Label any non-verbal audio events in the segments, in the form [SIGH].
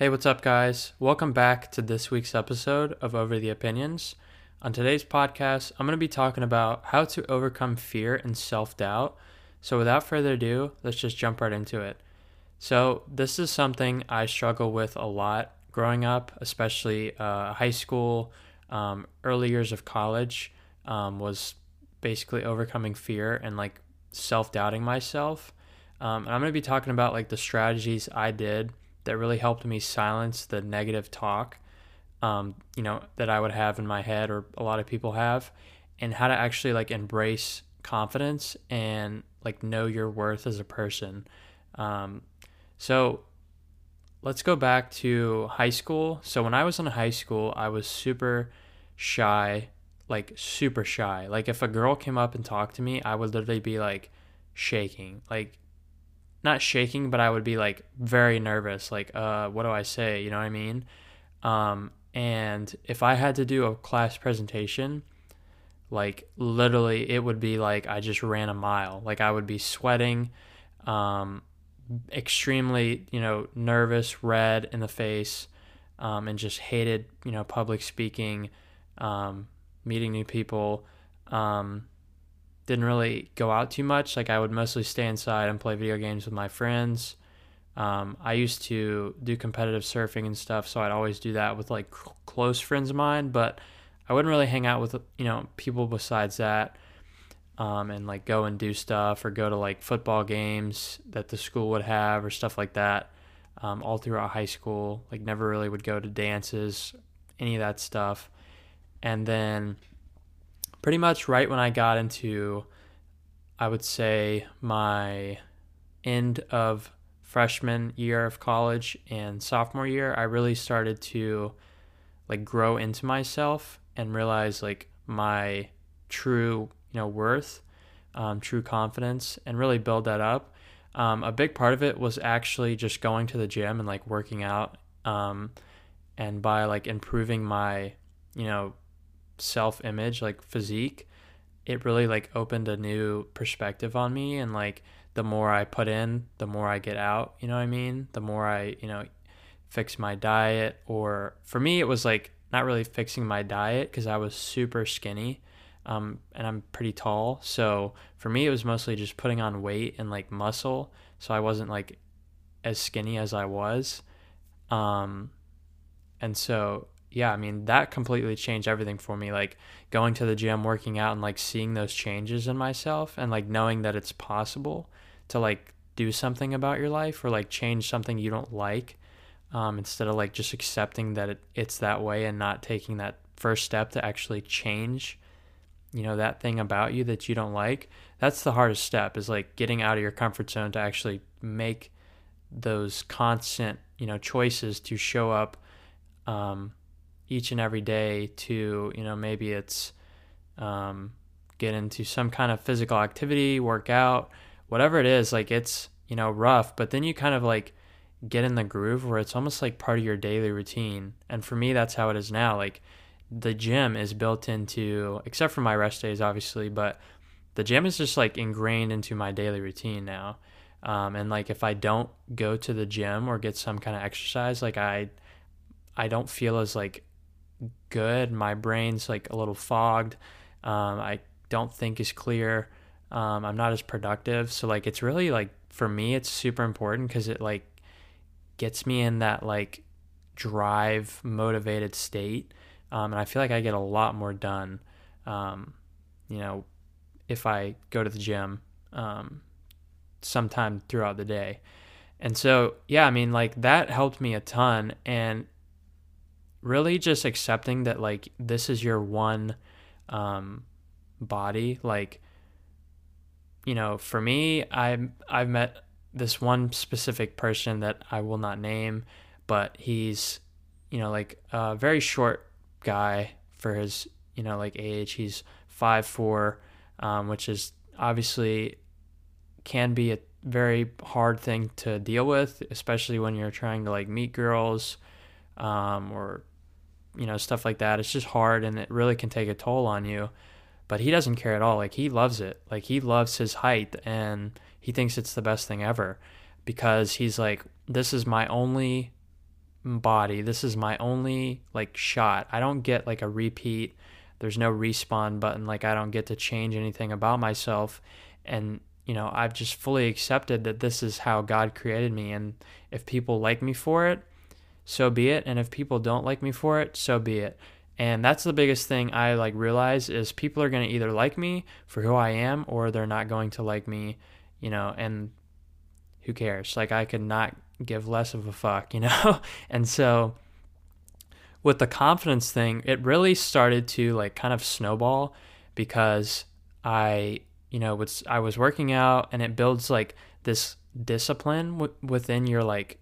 Hey, what's up, guys? Welcome back to this week's episode of Over the Opinions. On today's podcast, I'm going to be talking about how to overcome fear and self doubt. So, without further ado, let's just jump right into it. So, this is something I struggle with a lot growing up, especially uh, high school, um, early years of college, um, was basically overcoming fear and like self doubting myself. Um, and I'm going to be talking about like the strategies I did that really helped me silence the negative talk, um, you know, that I would have in my head or a lot of people have, and how to actually like embrace confidence and like know your worth as a person. Um, so let's go back to high school. So when I was in high school, I was super shy, like super shy. Like if a girl came up and talked to me, I would literally be like shaking, like not shaking, but I would be like very nervous. Like, uh, what do I say? You know what I mean? Um, and if I had to do a class presentation, like literally, it would be like I just ran a mile. Like I would be sweating, um, extremely, you know, nervous, red in the face, um, and just hated, you know, public speaking, um, meeting new people. Didn't really go out too much. Like I would mostly stay inside and play video games with my friends. Um, I used to do competitive surfing and stuff, so I'd always do that with like close friends of mine. But I wouldn't really hang out with you know people besides that, um, and like go and do stuff or go to like football games that the school would have or stuff like that. Um, all throughout high school, like never really would go to dances, any of that stuff, and then pretty much right when I got into, I would say, my end of freshman year of college and sophomore year, I really started to like grow into myself and realize like my true, you know, worth, um, true confidence, and really build that up. Um, a big part of it was actually just going to the gym and like working out. Um, and by like improving my, you know, self image, like physique, it really like opened a new perspective on me and like the more I put in, the more I get out, you know what I mean? The more I, you know, fix my diet or for me it was like not really fixing my diet cuz I was super skinny. Um, and I'm pretty tall. So for me, it was mostly just putting on weight and like muscle. So I wasn't like as skinny as I was. Um, and so yeah, I mean, that completely changed everything for me. Like going to the gym, working out, and like seeing those changes in myself and like knowing that it's possible to like do something about your life or like change something you don't like um, instead of like just accepting that it, it's that way and not taking that first step to actually change you know that thing about you that you don't like that's the hardest step is like getting out of your comfort zone to actually make those constant you know choices to show up um, each and every day to you know maybe it's um, get into some kind of physical activity work out whatever it is like it's you know rough but then you kind of like get in the groove where it's almost like part of your daily routine. And for me that's how it is now like the gym is built into except for my rest days obviously but the gym is just like ingrained into my daily routine now. Um, and like if i don't go to the gym or get some kind of exercise like i i don't feel as like good. My brain's like a little fogged. Um, I don't think as clear. Um, I'm not as productive. So like it's really like for me it's super important because it like gets me in that like drive motivated state. Um, and I feel like I get a lot more done. Um, you know, if I go to the gym um, sometime throughout the day. And so, yeah, I mean, like that helped me a ton. And really just accepting that like this is your one um, body like you know for me i i've met this one specific person that i will not name but he's you know like a very short guy for his you know like age. He's five four um, which is obviously can be a very hard thing to deal with especially when you're trying to like meet girls um, or you know, stuff like that. It's just hard and it really can take a toll on you. But he doesn't care at all. Like he loves it. Like he loves his height and he thinks it's the best thing ever because he's like, this is my only body. This is my only like shot. I don't get like a repeat. There's no respawn button. Like I don't get to change anything about myself. And you know, I've just fully accepted that this is how God created me and if people like me for it, so be it, and if people don't like me for it, so be it. And that's the biggest thing I like realize is people are going to either like me for who I am or they're not going to like me, you know, and who cares? Like I could not give less of a fuck, [LAUGHS] you know? and so with the confidence thing, it really started to like kind of snowball because I, you know, was I was working out and it builds like this discipline w- within your like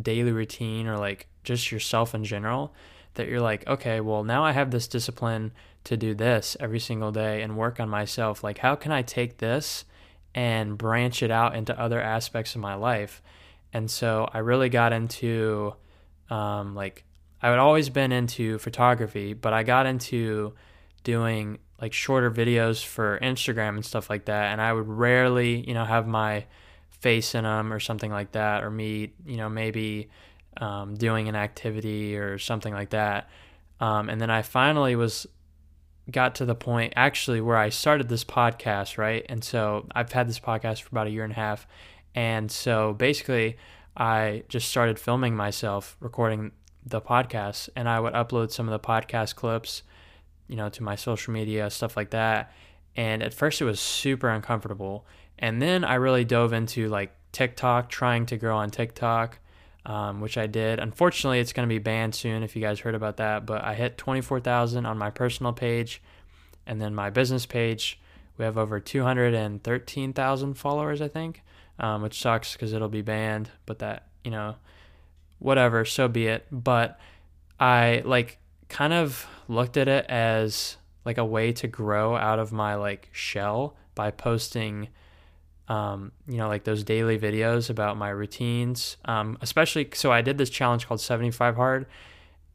daily routine or like just yourself in general that you're like, okay, well, now I have this discipline to do this every single day and work on myself. Like, how can I take this and branch it out into other aspects of my life? And so I really got into, um, like, I had always been into photography, but I got into doing like shorter videos for Instagram and stuff like that. And I would rarely, you know, have my face in them or something like that, or me, you know, maybe um, doing an activity or something like that. Um, and then I finally was got to the point actually where I started this podcast, right? And so I've had this podcast for about a year and a half. And so basically, I just started filming myself recording the podcast, and I would upload some of the podcast clips, you know, to my social media, stuff like that. And at first, it was super uncomfortable. And then I really dove into like TikTok, trying to grow on TikTok um, which I did. Unfortunately, it's going to be banned soon if you guys heard about that. But I hit 24,000 on my personal page, and then my business page, we have over 213,000 followers, I think, um, which sucks because it'll be banned. But that, you know, whatever, so be it. But I like kind of looked at it as like a way to grow out of my like shell by posting um, you know, like those daily videos about my routines. Um, especially, so I did this challenge called 75 Hard,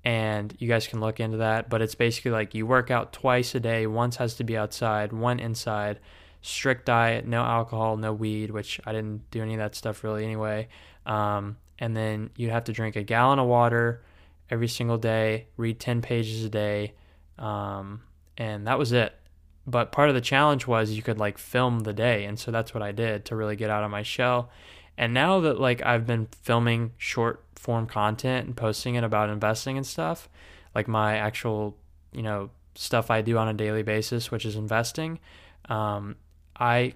and you guys can look into that. But it's basically like you work out twice a day. Once has to be outside, one inside. Strict diet, no alcohol, no weed, which I didn't do any of that stuff really anyway. Um, and then you have to drink a gallon of water every single day, read 10 pages a day. Um, and that was it. But part of the challenge was you could like film the day and so that's what i did to really get out of my shell. And now that like i've been filming short form content and posting it about investing and stuff like my actual you know stuff i do on a daily basis which is investing um, i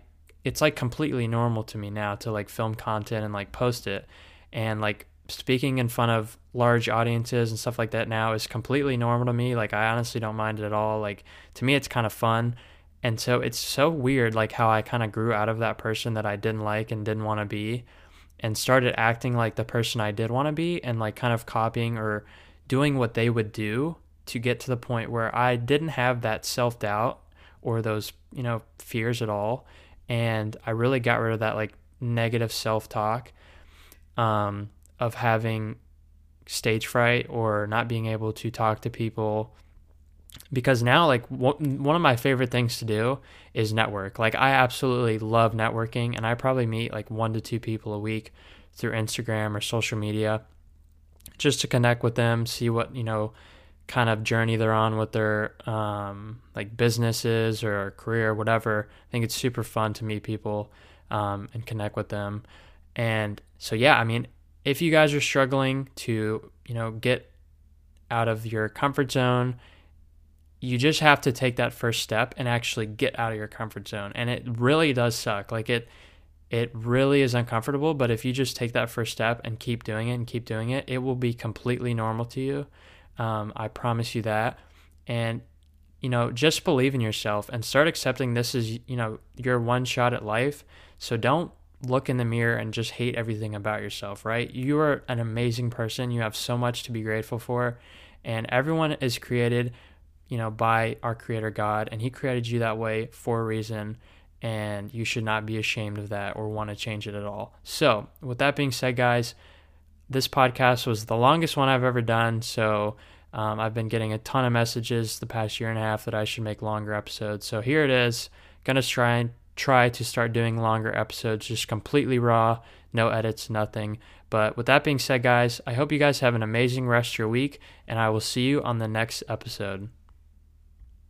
it's like completely normal to me now to like film content and like post it. And like speaking in front of large audiences and stuff like that now is completely normal to me. Like I honestly don't mind it at all. Like to me it's kind of fun. And so it's so weird like how I kind of grew out of that person that I didn't like and didn't want to be and started acting like the person I did want to be and like kind of copying or doing what they would do to get to the point where I didn't have that self-doubt or those, you know, fears at all and I really got rid of that like negative self-talk. Um of having stage fright or not being able to talk to people. Because now like one of my favorite things to do is network. Like i absolutely love networking and i probably meet like one to two people a week through instagram or social media just to connect with them see what you know kind of journey they're on with their um, like businesses or career or whatever. I think it's super fun to meet people um, and connect with them. And so yeah i mean if you guys are struggling to, you know, get out of your comfort zone, you just have to take that first step and actually get out of your comfort zone. And it really does suck. Like it it really is uncomfortable, but if you just take that first step and keep doing it and keep doing it, it will be completely normal to you. Um, I promise you that. And you know, just believe in yourself and start accepting this is, you know, your one shot at life. So don't look in the mirror and just hate everything about yourself, right? You are an amazing person. You have so much to be grateful for. And everyone is created, you know, by our creator God, and he created you that way for a reason. And you should not be ashamed of that or want to change it at all. So, with that being said, guys, this podcast was the longest one I've ever done. So, um, I've been getting a ton of messages the past year and a half that I should make longer episodes. So, here it is. Gonna try and try to start doing longer episodes, just completely raw, no edits, nothing. But with that being said, guys, I hope you guys have an amazing rest of your week, and I will see you on the next episode.